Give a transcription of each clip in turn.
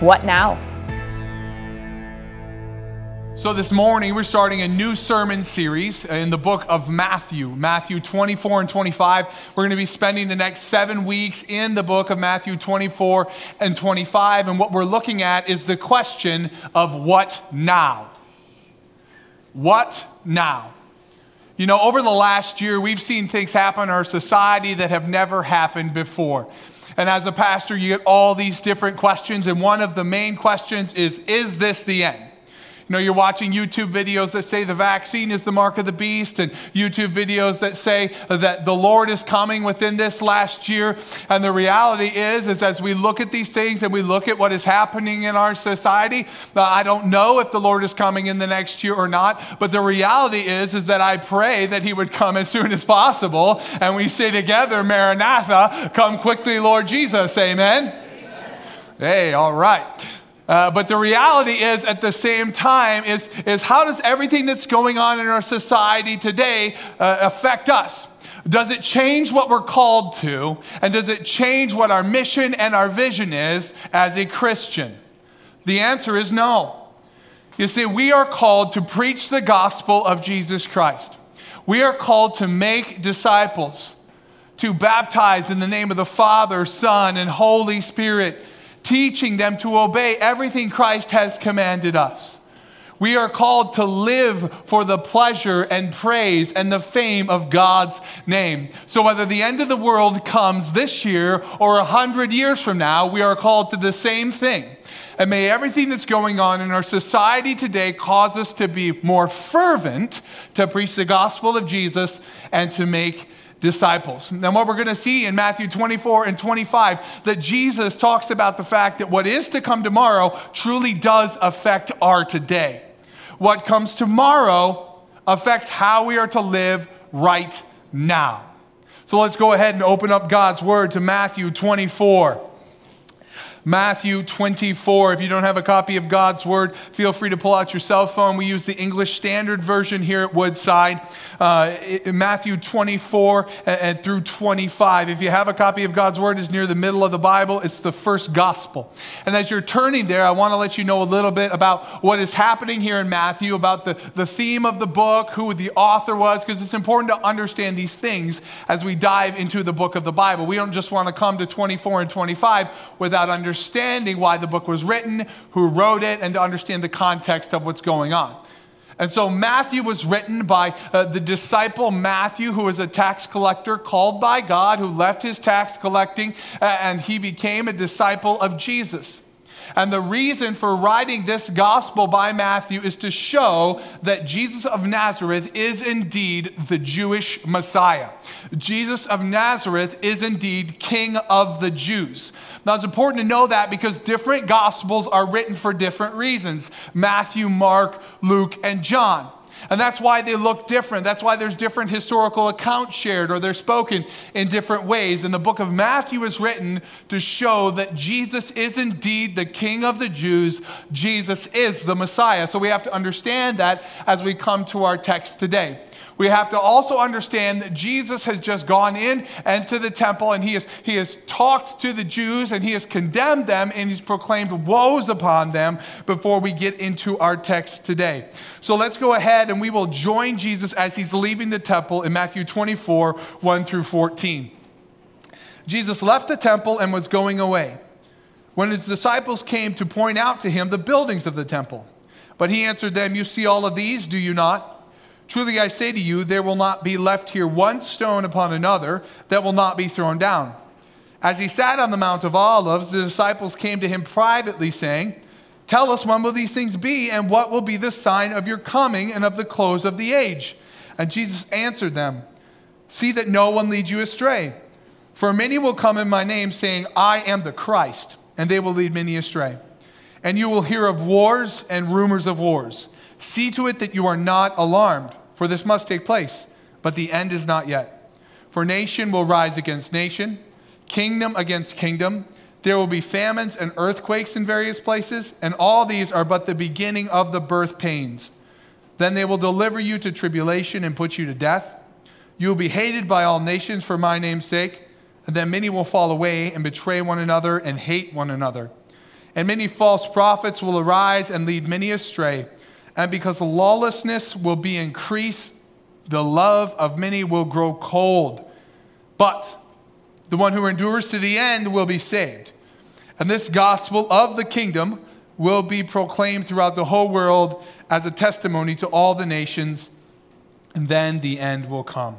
What now? So, this morning we're starting a new sermon series in the book of Matthew, Matthew 24 and 25. We're going to be spending the next seven weeks in the book of Matthew 24 and 25. And what we're looking at is the question of what now? What now? You know, over the last year, we've seen things happen in our society that have never happened before. And as a pastor, you get all these different questions. And one of the main questions is Is this the end? Know, you're watching YouTube videos that say the vaccine is the mark of the beast, and YouTube videos that say that the Lord is coming within this last year. And the reality is, is as we look at these things and we look at what is happening in our society, uh, I don't know if the Lord is coming in the next year or not. But the reality is, is that I pray that He would come as soon as possible, and we say together, Maranatha, come quickly, Lord Jesus. Amen. Amen. Hey, all right. Uh, but the reality is, at the same time, is, is how does everything that's going on in our society today uh, affect us? Does it change what we're called to? And does it change what our mission and our vision is as a Christian? The answer is no. You see, we are called to preach the gospel of Jesus Christ. We are called to make disciples, to baptize in the name of the Father, Son, and Holy Spirit teaching them to obey everything Christ has commanded us. We are called to live for the pleasure and praise and the fame of God's name. So, whether the end of the world comes this year or a hundred years from now, we are called to the same thing. And may everything that's going on in our society today cause us to be more fervent to preach the gospel of Jesus and to make disciples. Now, what we're going to see in Matthew 24 and 25, that Jesus talks about the fact that what is to come tomorrow truly does affect our today. What comes tomorrow affects how we are to live right now. So let's go ahead and open up God's word to Matthew 24. Matthew 24. If you don't have a copy of God's Word, feel free to pull out your cell phone. We use the English Standard Version here at Woodside. Uh, Matthew 24 and, through 25. If you have a copy of God's Word, it's near the middle of the Bible. It's the first gospel. And as you're turning there, I want to let you know a little bit about what is happening here in Matthew, about the, the theme of the book, who the author was, because it's important to understand these things as we dive into the book of the Bible. We don't just want to come to 24 and 25 without understanding understanding why the book was written, who wrote it, and to understand the context of what's going on. And so Matthew was written by uh, the disciple Matthew, who was a tax collector called by God, who left his tax collecting uh, and he became a disciple of Jesus. And the reason for writing this gospel by Matthew is to show that Jesus of Nazareth is indeed the Jewish Messiah. Jesus of Nazareth is indeed King of the Jews. Now, it's important to know that because different gospels are written for different reasons Matthew, Mark, Luke, and John. And that's why they look different. That's why there's different historical accounts shared or they're spoken in different ways. And the book of Matthew is written to show that Jesus is indeed the King of the Jews. Jesus is the Messiah. So we have to understand that as we come to our text today we have to also understand that Jesus has just gone in and to the temple and he has, he has talked to the Jews and he has condemned them and he's proclaimed woes upon them before we get into our text today. So let's go ahead and we will join Jesus as he's leaving the temple in Matthew 24 1 through 14. Jesus left the temple and was going away. When his disciples came to point out to him the buildings of the temple, but he answered them, You see all of these, do you not? Truly I say to you, there will not be left here one stone upon another that will not be thrown down. As he sat on the Mount of Olives, the disciples came to him privately, saying, Tell us when will these things be, and what will be the sign of your coming and of the close of the age? And Jesus answered them, See that no one leads you astray. For many will come in my name, saying, I am the Christ, and they will lead many astray. And you will hear of wars and rumors of wars. See to it that you are not alarmed, for this must take place, but the end is not yet. For nation will rise against nation, kingdom against kingdom. There will be famines and earthquakes in various places, and all these are but the beginning of the birth pains. Then they will deliver you to tribulation and put you to death. You will be hated by all nations for my name's sake, and then many will fall away and betray one another and hate one another. And many false prophets will arise and lead many astray. And because lawlessness will be increased, the love of many will grow cold. But the one who endures to the end will be saved. And this gospel of the kingdom will be proclaimed throughout the whole world as a testimony to all the nations, and then the end will come.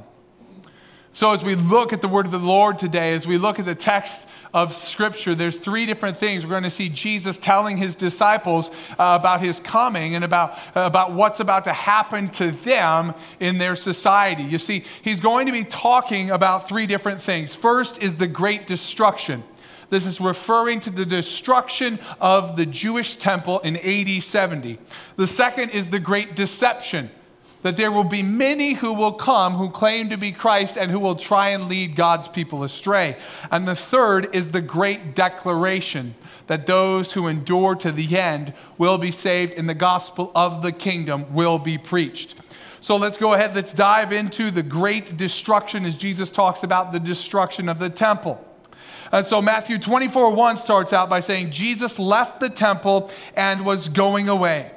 So, as we look at the word of the Lord today, as we look at the text of Scripture, there's three different things. We're going to see Jesus telling his disciples uh, about his coming and about, uh, about what's about to happen to them in their society. You see, he's going to be talking about three different things. First is the great destruction. This is referring to the destruction of the Jewish temple in AD 70. The second is the great deception that there will be many who will come who claim to be Christ and who will try and lead God's people astray. And the third is the great declaration that those who endure to the end will be saved and the gospel of the kingdom will be preached. So let's go ahead, let's dive into the great destruction as Jesus talks about the destruction of the temple. And so Matthew 24 1 starts out by saying, Jesus left the temple and was going away.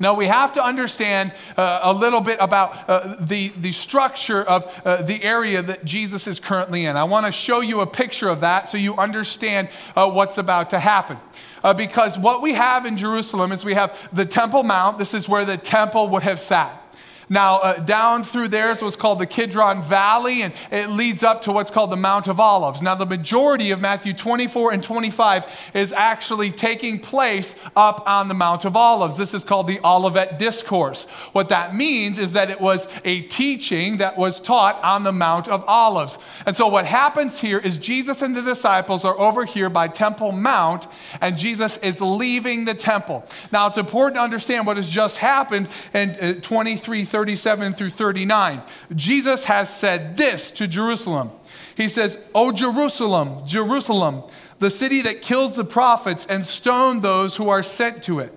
Now, we have to understand uh, a little bit about uh, the, the structure of uh, the area that Jesus is currently in. I want to show you a picture of that so you understand uh, what's about to happen. Uh, because what we have in Jerusalem is we have the Temple Mount. This is where the temple would have sat. Now, uh, down through there is what's called the Kidron Valley, and it leads up to what's called the Mount of Olives. Now, the majority of Matthew 24 and 25 is actually taking place up on the Mount of Olives. This is called the Olivet Discourse. What that means is that it was a teaching that was taught on the Mount of Olives. And so, what happens here is Jesus and the disciples are over here by Temple Mount, and Jesus is leaving the temple. Now, it's important to understand what has just happened in uh, 23 37 through 39. Jesus has said this to Jerusalem. He says, O Jerusalem, Jerusalem, the city that kills the prophets and stone those who are sent to it.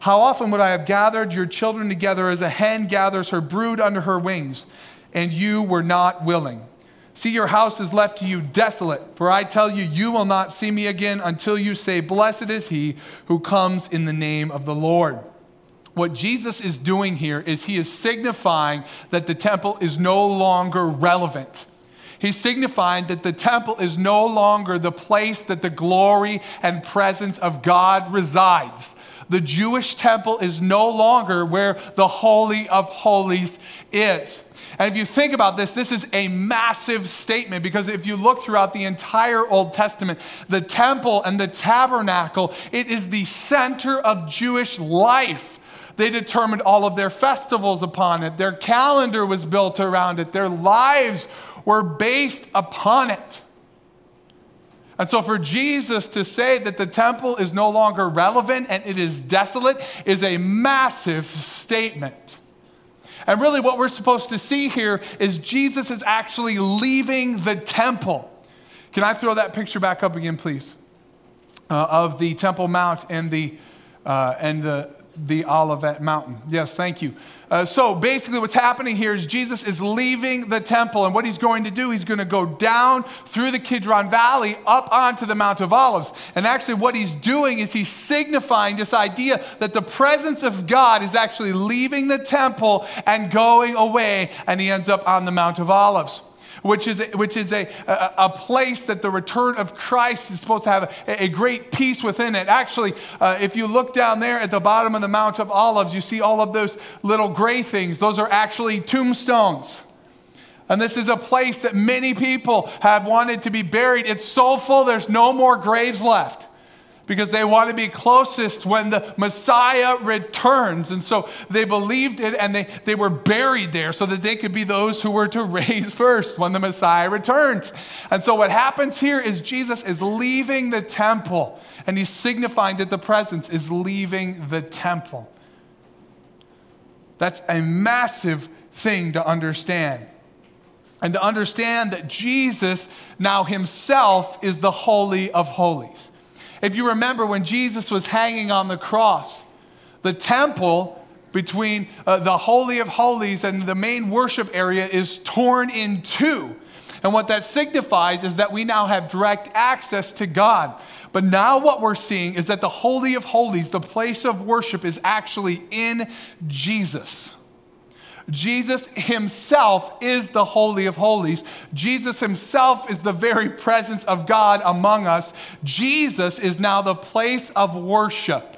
How often would I have gathered your children together as a hen gathers her brood under her wings, and you were not willing? See, your house is left to you desolate, for I tell you, you will not see me again until you say, Blessed is he who comes in the name of the Lord what Jesus is doing here is he is signifying that the temple is no longer relevant. He's signifying that the temple is no longer the place that the glory and presence of God resides. The Jewish temple is no longer where the Holy of Holies is. And if you think about this, this is a massive statement because if you look throughout the entire Old Testament, the temple and the tabernacle, it is the center of Jewish life. They determined all of their festivals upon it. Their calendar was built around it. Their lives were based upon it. And so, for Jesus to say that the temple is no longer relevant and it is desolate is a massive statement. And really, what we're supposed to see here is Jesus is actually leaving the temple. Can I throw that picture back up again, please? Uh, of the Temple Mount and the, uh, and the, the Olivet Mountain. Yes, thank you. Uh, so basically, what's happening here is Jesus is leaving the temple, and what he's going to do, he's going to go down through the Kidron Valley up onto the Mount of Olives. And actually, what he's doing is he's signifying this idea that the presence of God is actually leaving the temple and going away, and he ends up on the Mount of Olives which is, which is a, a, a, place that the return of Christ is supposed to have a, a great peace within it. Actually, uh, if you look down there at the bottom of the Mount of Olives, you see all of those little gray things. Those are actually tombstones. And this is a place that many people have wanted to be buried. It's so full, there's no more graves left. Because they want to be closest when the Messiah returns. And so they believed it and they, they were buried there so that they could be those who were to raise first when the Messiah returns. And so what happens here is Jesus is leaving the temple and he's signifying that the presence is leaving the temple. That's a massive thing to understand. And to understand that Jesus now himself is the Holy of Holies. If you remember when Jesus was hanging on the cross, the temple between uh, the Holy of Holies and the main worship area is torn in two. And what that signifies is that we now have direct access to God. But now what we're seeing is that the Holy of Holies, the place of worship, is actually in Jesus. Jesus himself is the Holy of Holies. Jesus himself is the very presence of God among us. Jesus is now the place of worship.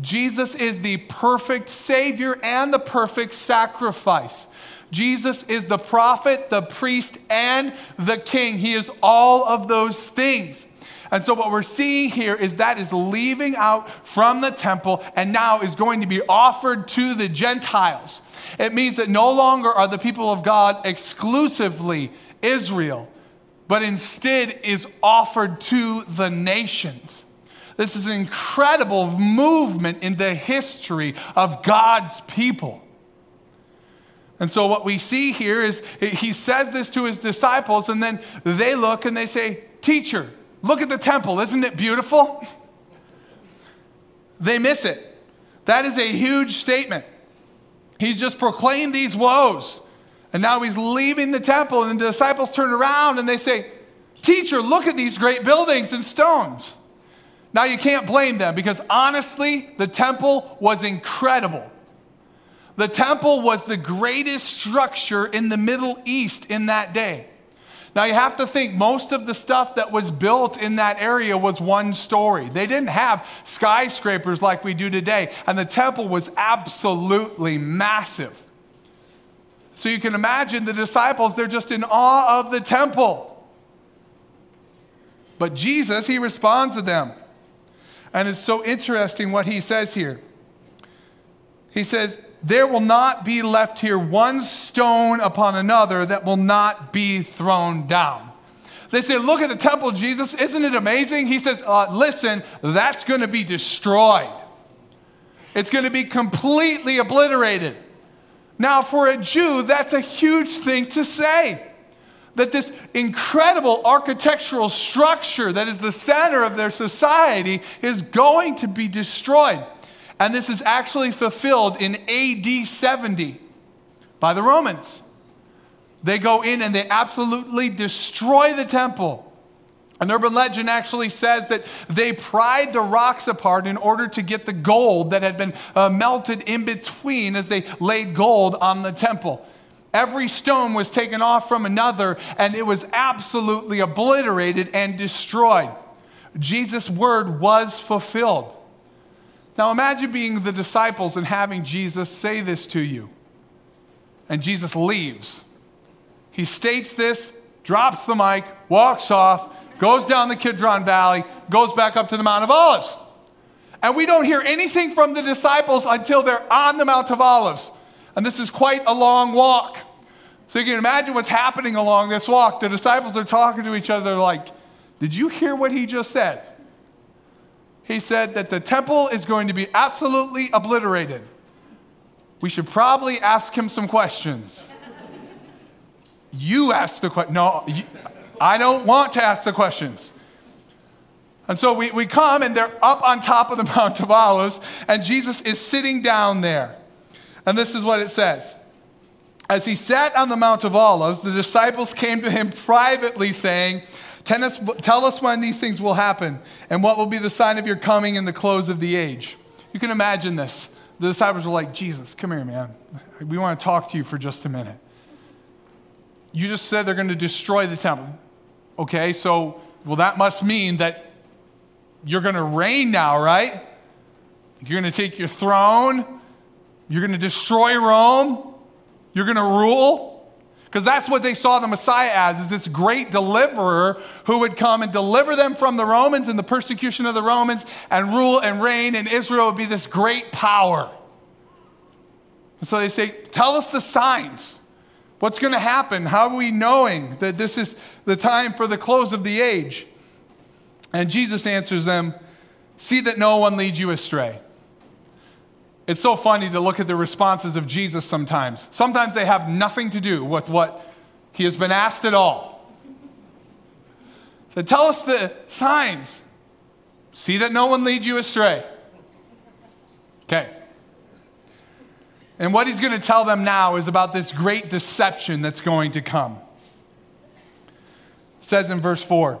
Jesus is the perfect Savior and the perfect sacrifice. Jesus is the prophet, the priest, and the king. He is all of those things. And so, what we're seeing here is that is leaving out from the temple and now is going to be offered to the Gentiles. It means that no longer are the people of God exclusively Israel, but instead is offered to the nations. This is an incredible movement in the history of God's people. And so, what we see here is he says this to his disciples, and then they look and they say, Teacher, Look at the temple. Isn't it beautiful? They miss it. That is a huge statement. He's just proclaimed these woes. And now he's leaving the temple, and the disciples turn around and they say, Teacher, look at these great buildings and stones. Now you can't blame them because honestly, the temple was incredible. The temple was the greatest structure in the Middle East in that day. Now, you have to think most of the stuff that was built in that area was one story. They didn't have skyscrapers like we do today, and the temple was absolutely massive. So you can imagine the disciples, they're just in awe of the temple. But Jesus, he responds to them. And it's so interesting what he says here. He says, there will not be left here one stone upon another that will not be thrown down. They say, Look at the temple, Jesus. Isn't it amazing? He says, uh, Listen, that's going to be destroyed. It's going to be completely obliterated. Now, for a Jew, that's a huge thing to say. That this incredible architectural structure that is the center of their society is going to be destroyed. And this is actually fulfilled in AD 70 by the Romans. They go in and they absolutely destroy the temple. An urban legend actually says that they pried the rocks apart in order to get the gold that had been uh, melted in between as they laid gold on the temple. Every stone was taken off from another, and it was absolutely obliterated and destroyed. Jesus' word was fulfilled. Now imagine being the disciples and having Jesus say this to you. And Jesus leaves. He states this, drops the mic, walks off, goes down the Kidron Valley, goes back up to the Mount of Olives. And we don't hear anything from the disciples until they're on the Mount of Olives. And this is quite a long walk. So you can imagine what's happening along this walk. The disciples are talking to each other like, Did you hear what he just said? He said that the temple is going to be absolutely obliterated. We should probably ask him some questions. You ask the question. No, you, I don't want to ask the questions. And so we, we come and they're up on top of the Mount of Olives, and Jesus is sitting down there. And this is what it says. As he sat on the Mount of Olives, the disciples came to him privately, saying, Tell us, tell us when these things will happen and what will be the sign of your coming and the close of the age. You can imagine this. The disciples were like, Jesus, come here, man. We want to talk to you for just a minute. You just said they're going to destroy the temple. Okay, so, well, that must mean that you're going to reign now, right? You're going to take your throne. You're going to destroy Rome. You're going to rule. Because that's what they saw the Messiah as, is this great deliverer who would come and deliver them from the Romans and the persecution of the Romans and rule and reign in Israel would be this great power. And so they say, tell us the signs. What's going to happen? How are we knowing that this is the time for the close of the age? And Jesus answers them, see that no one leads you astray. It's so funny to look at the responses of Jesus sometimes. Sometimes they have nothing to do with what he has been asked at all. So tell us the signs. See that no one leads you astray. Okay. And what he's going to tell them now is about this great deception that's going to come. It says in verse 4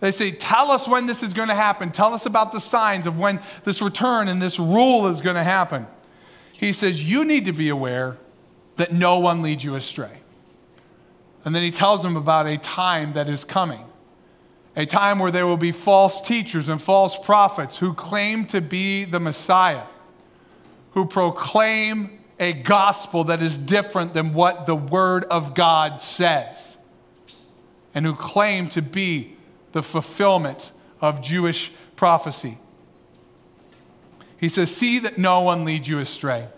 They say, Tell us when this is going to happen. Tell us about the signs of when this return and this rule is going to happen. He says, You need to be aware that no one leads you astray. And then he tells them about a time that is coming a time where there will be false teachers and false prophets who claim to be the Messiah, who proclaim a gospel that is different than what the Word of God says, and who claim to be the fulfillment of Jewish prophecy. He says, See that no one leads you astray.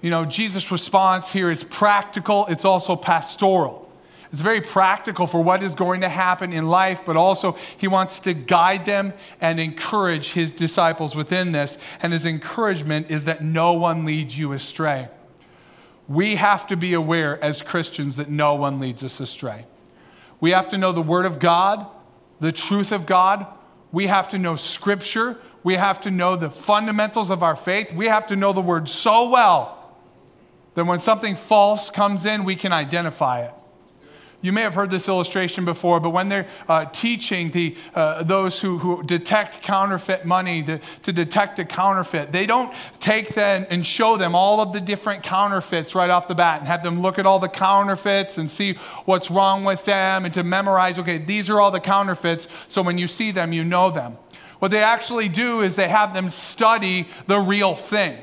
You know, Jesus' response here is practical, it's also pastoral. It's very practical for what is going to happen in life, but also he wants to guide them and encourage his disciples within this. And his encouragement is that no one leads you astray. We have to be aware as Christians that no one leads us astray. We have to know the Word of God, the truth of God. We have to know Scripture. We have to know the fundamentals of our faith. We have to know the Word so well that when something false comes in, we can identify it. You may have heard this illustration before, but when they're uh, teaching the, uh, those who, who detect counterfeit money to, to detect a counterfeit, they don't take them and show them all of the different counterfeits right off the bat and have them look at all the counterfeits and see what's wrong with them and to memorize, okay, these are all the counterfeits, so when you see them, you know them. What they actually do is they have them study the real thing.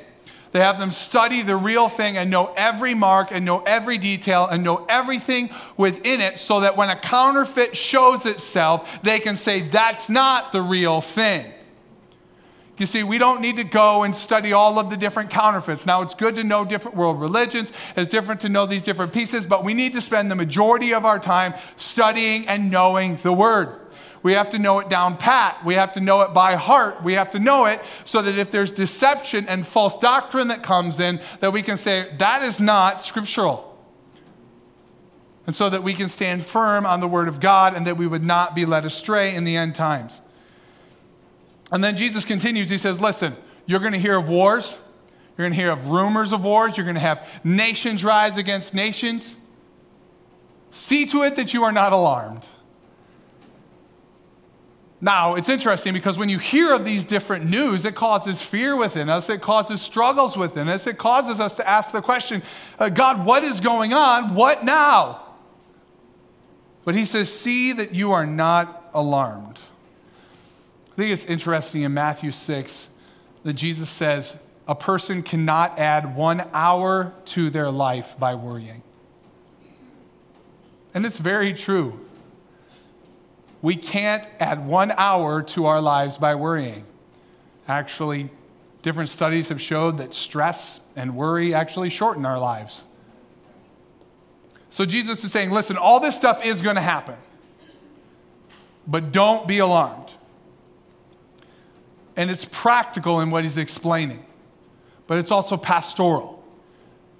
They have them study the real thing and know every mark and know every detail and know everything within it so that when a counterfeit shows itself, they can say, that's not the real thing. You see, we don't need to go and study all of the different counterfeits. Now, it's good to know different world religions, it's different to know these different pieces, but we need to spend the majority of our time studying and knowing the Word. We have to know it down pat. We have to know it by heart. We have to know it so that if there's deception and false doctrine that comes in, that we can say, that is not scriptural. And so that we can stand firm on the word of God and that we would not be led astray in the end times. And then Jesus continues, he says, Listen, you're going to hear of wars. You're going to hear of rumors of wars. You're going to have nations rise against nations. See to it that you are not alarmed. Now, it's interesting because when you hear of these different news, it causes fear within us, it causes struggles within us, it causes us to ask the question uh, God, what is going on? What now? But he says, See that you are not alarmed. I think it's interesting in Matthew 6 that Jesus says, A person cannot add one hour to their life by worrying. And it's very true. We can't add one hour to our lives by worrying. Actually, different studies have showed that stress and worry actually shorten our lives. So Jesus is saying, listen, all this stuff is going to happen, but don't be alarmed. And it's practical in what he's explaining, but it's also pastoral.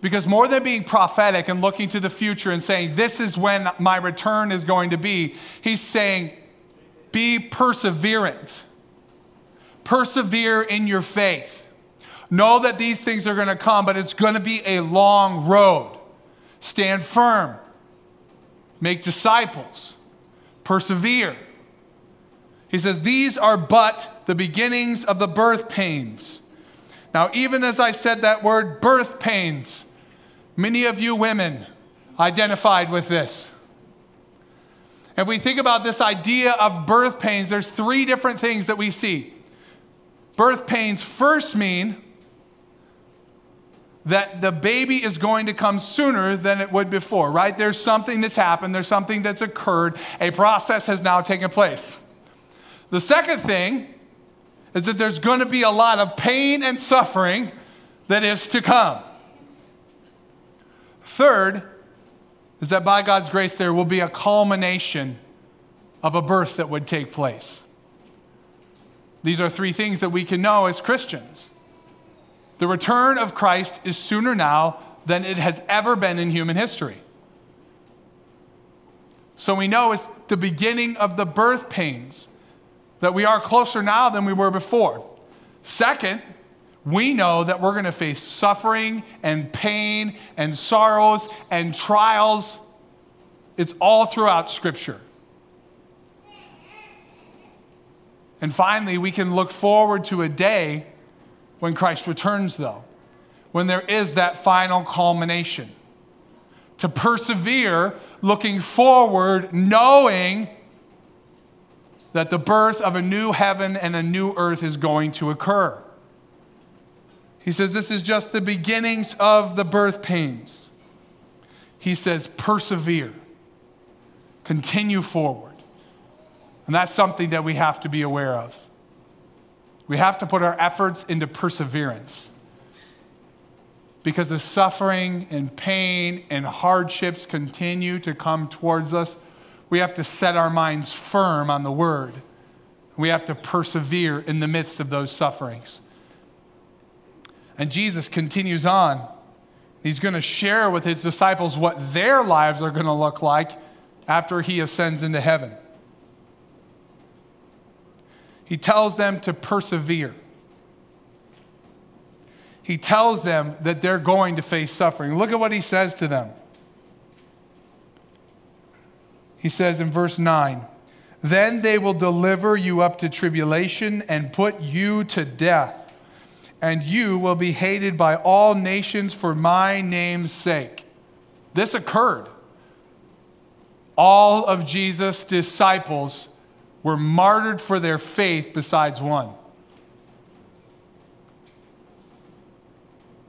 Because more than being prophetic and looking to the future and saying, This is when my return is going to be, he's saying, Be perseverant. Persevere in your faith. Know that these things are going to come, but it's going to be a long road. stand firm, make disciples, persevere. He says, These are but the beginnings of the birth pains. Now, even as I said that word, birth pains, many of you women identified with this. If we think about this idea of birth pains, there's three different things that we see. Birth pains first mean that the baby is going to come sooner than it would before, right? There's something that's happened, there's something that's occurred, a process has now taken place. The second thing is that there's going to be a lot of pain and suffering that is to come. Third is that by God's grace, there will be a culmination of a birth that would take place. These are three things that we can know as Christians. The return of Christ is sooner now than it has ever been in human history. So we know it's the beginning of the birth pains that we are closer now than we were before. Second, we know that we're going to face suffering and pain and sorrows and trials. It's all throughout Scripture. And finally, we can look forward to a day when Christ returns, though, when there is that final culmination. To persevere, looking forward, knowing that the birth of a new heaven and a new earth is going to occur. He says this is just the beginnings of the birth pains. He says, persevere, continue forward. And that's something that we have to be aware of. We have to put our efforts into perseverance because the suffering and pain and hardships continue to come towards us we have to set our minds firm on the word. We have to persevere in the midst of those sufferings. And Jesus continues on. He's going to share with his disciples what their lives are going to look like after he ascends into heaven. He tells them to persevere. He tells them that they're going to face suffering. Look at what he says to them. He says in verse 9, Then they will deliver you up to tribulation and put you to death, and you will be hated by all nations for my name's sake. This occurred. All of Jesus' disciples were martyred for their faith, besides one.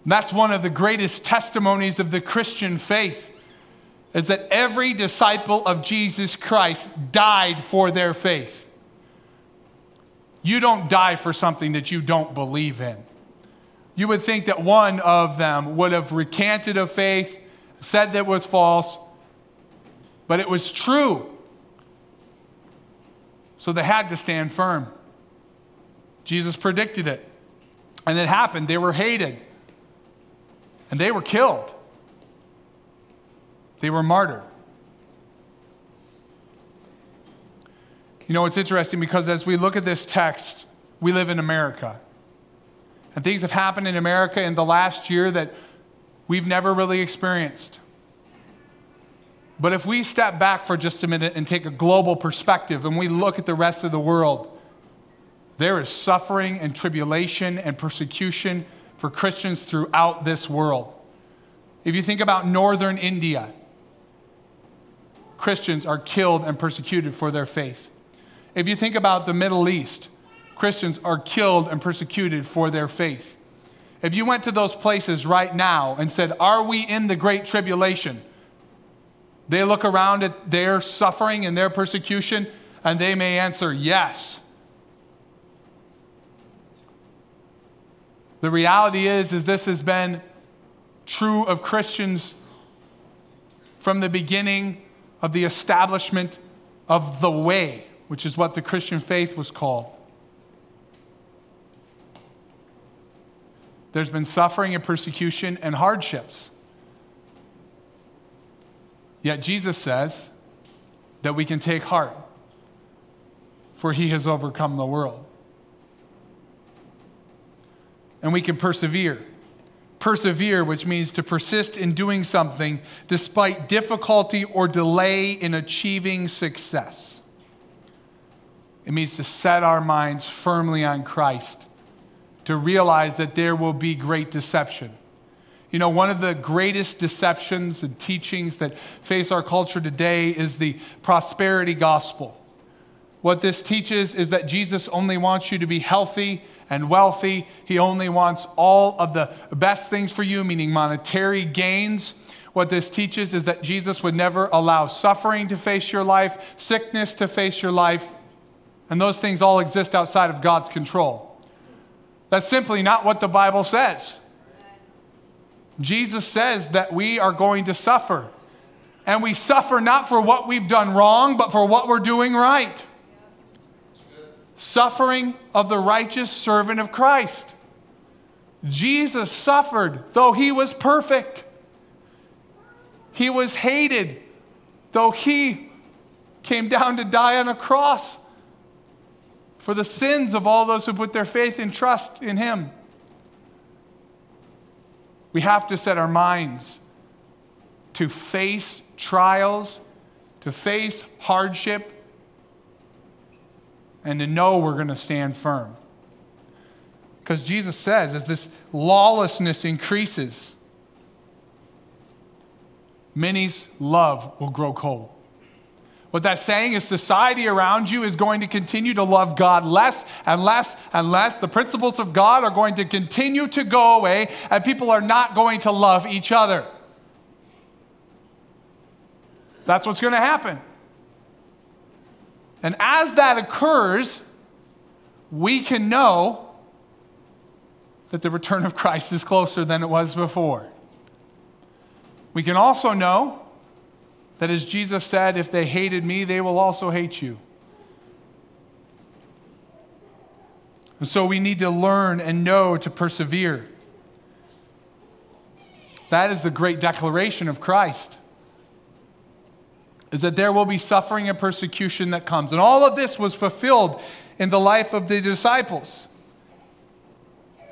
That's one of the greatest testimonies of the Christian faith is that every disciple of Jesus Christ died for their faith. You don't die for something that you don't believe in. You would think that one of them would have recanted of faith, said that was false, but it was true. So they had to stand firm. Jesus predicted it. And it happened. They were hated. And they were killed. They were martyred. You know, it's interesting because as we look at this text, we live in America. And things have happened in America in the last year that we've never really experienced. But if we step back for just a minute and take a global perspective and we look at the rest of the world, there is suffering and tribulation and persecution for Christians throughout this world. If you think about northern India, Christians are killed and persecuted for their faith. If you think about the Middle East, Christians are killed and persecuted for their faith. If you went to those places right now and said, Are we in the Great Tribulation? They look around at their suffering and their persecution, and they may answer yes. The reality is, is this has been true of Christians from the beginning of the establishment of the way, which is what the Christian faith was called. There's been suffering and persecution and hardships. Yet Jesus says that we can take heart, for he has overcome the world. And we can persevere persevere, which means to persist in doing something despite difficulty or delay in achieving success. It means to set our minds firmly on Christ, to realize that there will be great deception. You know, one of the greatest deceptions and teachings that face our culture today is the prosperity gospel. What this teaches is that Jesus only wants you to be healthy and wealthy. He only wants all of the best things for you, meaning monetary gains. What this teaches is that Jesus would never allow suffering to face your life, sickness to face your life, and those things all exist outside of God's control. That's simply not what the Bible says. Jesus says that we are going to suffer. And we suffer not for what we've done wrong, but for what we're doing right suffering of the righteous servant of Christ. Jesus suffered, though he was perfect. He was hated, though he came down to die on a cross for the sins of all those who put their faith and trust in him. We have to set our minds to face trials, to face hardship, and to know we're going to stand firm. Because Jesus says, as this lawlessness increases, many's love will grow cold. What that's saying is society around you is going to continue to love God less and less and less. The principles of God are going to continue to go away, and people are not going to love each other. That's what's going to happen. And as that occurs, we can know that the return of Christ is closer than it was before. We can also know that, as Jesus said, if they hated me, they will also hate you. And so we need to learn and know to persevere. That is the great declaration of Christ is that there will be suffering and persecution that comes. And all of this was fulfilled in the life of the disciples.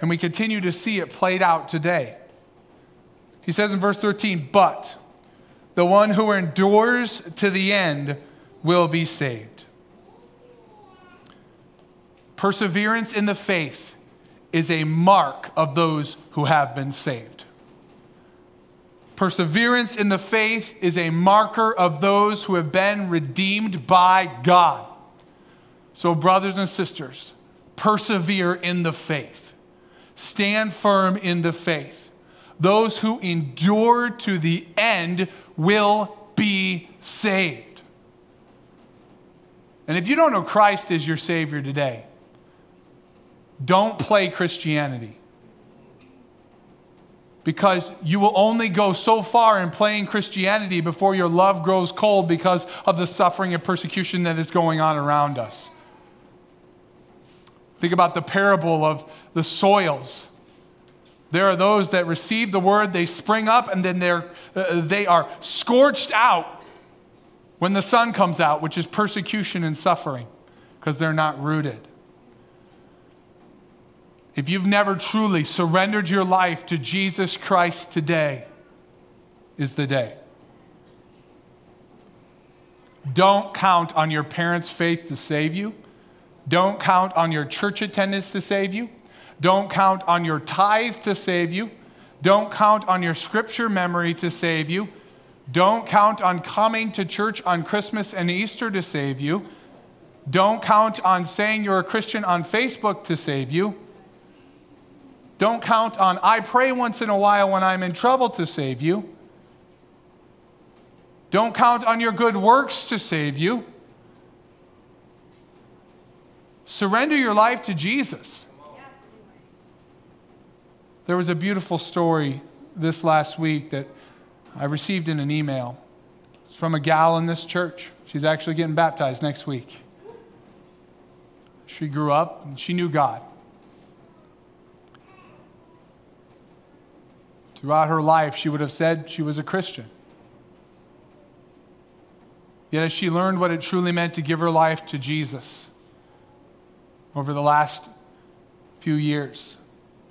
And we continue to see it played out today. He says in verse 13, But the one who endures to the end will be saved. Perseverance in the faith is a mark of those who have been saved. Perseverance in the faith is a marker of those who have been redeemed by God. So, brothers and sisters, persevere in the faith. Stand firm in the faith. Those who endure to the end will be saved. And if you don't know Christ as your Savior today, don't play Christianity because you will only go so far in playing Christianity before your love grows cold because of the suffering and persecution that is going on around us. Think about the parable of the soils. There are those that receive the word, they spring up, and then they're, uh, they are scorched out when the sun comes out, which is persecution and suffering because they're not rooted. If you've never truly surrendered your life to Jesus Christ today, is the day. Don't count on your parents' faith to save you. Don't count on your church attendance to save you. Don't count on your tithe to save you. Don't count on your scripture memory to save you. Don't count on coming to church on Christmas and Easter to save you. Don't count on saying you're a Christian on Facebook to save you. Don't count on, I pray once in a while when I'm in trouble to save you. Don't count on your good works to save you. Surrender your life to Jesus. There was a beautiful story this last week that I received in an email. It's from a gal in this church. She's actually getting baptized next week. She grew up and she knew God. Throughout her life, she would have said she was a Christian. Yet, as she learned what it truly meant to give her life to Jesus over the last few years,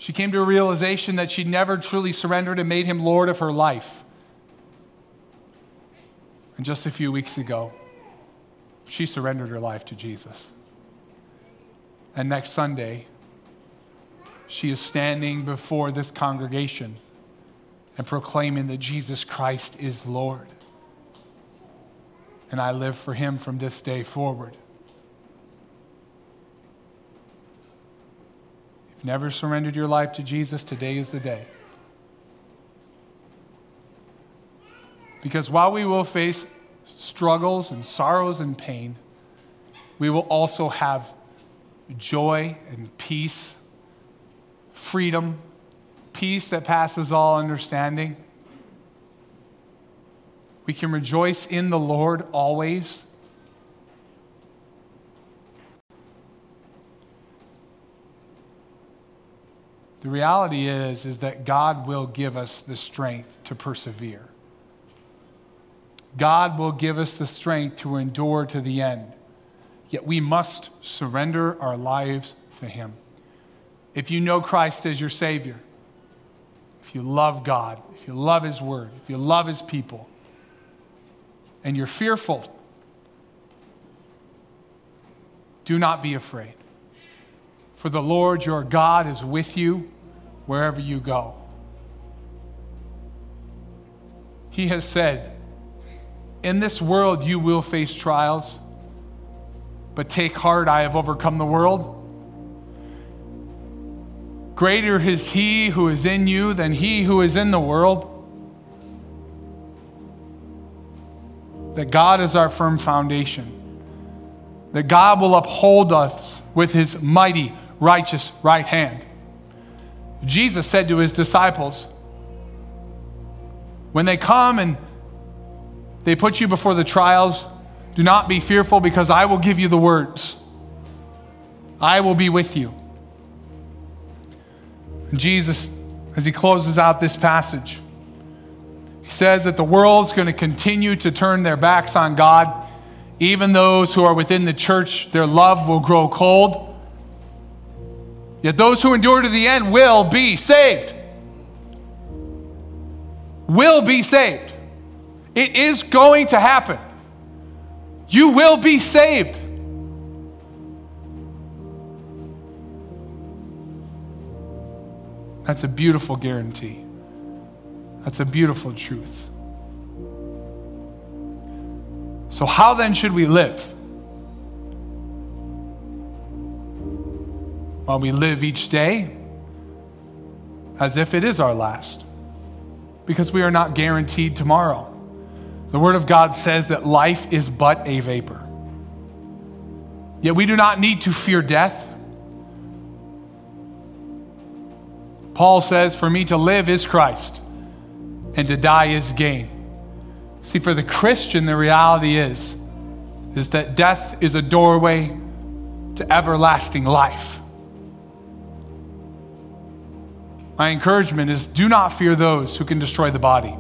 She came to a realization that she'd never truly surrendered and made him Lord of her life. And just a few weeks ago, she surrendered her life to Jesus. And next Sunday, she is standing before this congregation and proclaiming that Jesus Christ is Lord. And I live for him from this day forward. If you've never surrendered your life to Jesus, today is the day. Because while we will face struggles and sorrows and pain, we will also have joy and peace, freedom, peace that passes all understanding. We can rejoice in the Lord always. The reality is is that God will give us the strength to persevere. God will give us the strength to endure to the end. Yet we must surrender our lives to Him. If you know Christ as your Savior, if you love God, if you love His Word, if you love His people, and you're fearful, do not be afraid. For the Lord your God is with you wherever you go. He has said, In this world you will face trials, but take heart, I have overcome the world. Greater is he who is in you than he who is in the world. That God is our firm foundation. That God will uphold us with his mighty, righteous right hand. Jesus said to his disciples, When they come and they put you before the trials, do not be fearful because I will give you the words. I will be with you. And Jesus, as he closes out this passage, he says that the world's going to continue to turn their backs on God. Even those who are within the church, their love will grow cold. Yet those who endure to the end will be saved. Will be saved. It is going to happen. You will be saved. That's a beautiful guarantee. That's a beautiful truth. So, how then should we live? Well, we live each day as if it is our last, because we are not guaranteed tomorrow. The Word of God says that life is but a vapor. Yet we do not need to fear death Paul says, For me to live is Christ, and to die is gain. See, for the Christian, the reality is, is that death is a doorway to everlasting life. My encouragement is do not fear those who can destroy the body,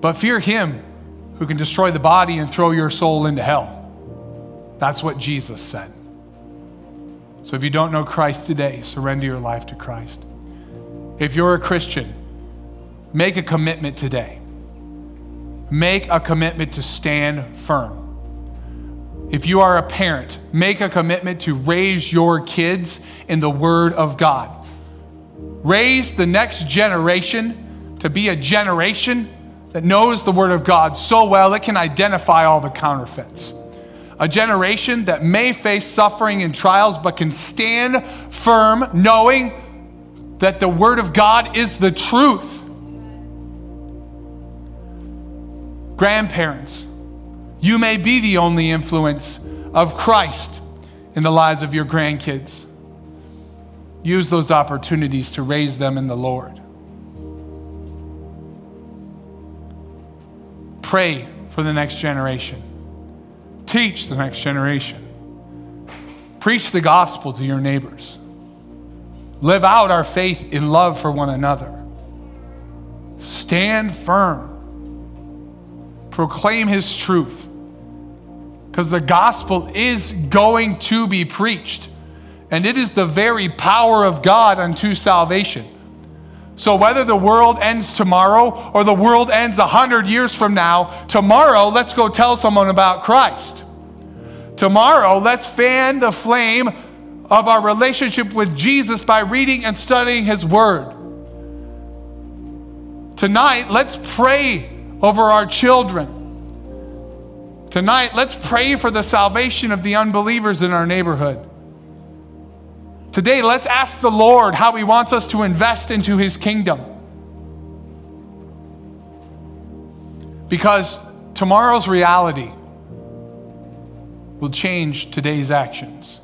but fear him who can destroy the body and throw your soul into hell. That's what Jesus said. So if you don't know Christ today, surrender your life to Christ. If you're a Christian, make a commitment today. Make a commitment to stand firm. If you are a parent, make a commitment to raise your kids in the Word of God. Raise the next generation to be a generation that knows the Word of God so well it can identify all the counterfeits a generation that may face suffering and trials, but can stand firm knowing that the Word of God is the truth. Grandparents, you may be the only influence of Christ in the lives of your grandkids. Use those opportunities to raise them in the Lord. Pray for the next generation. Teach the next generation. Preach the gospel to your neighbors. Live out our faith in love for one another. Stand firm. Proclaim his truth. Because the gospel is going to be preached. And it is the very power of God unto salvation. So, whether the world ends tomorrow or the world ends a hundred years from now, tomorrow let's go tell someone about Christ. Tomorrow, let's fan the flame of our relationship with Jesus by reading and studying His Word. Tonight, let's pray over our children. Tonight, let's pray for the salvation of the unbelievers in our neighborhood. Today, let's ask the Lord how He wants us to invest into His kingdom. Because tomorrow's reality will change today's actions.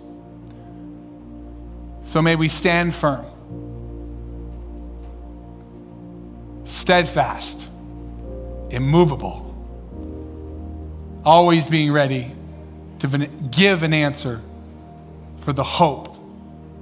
So may we stand firm, steadfast, immovable, always being ready to give an answer for the hope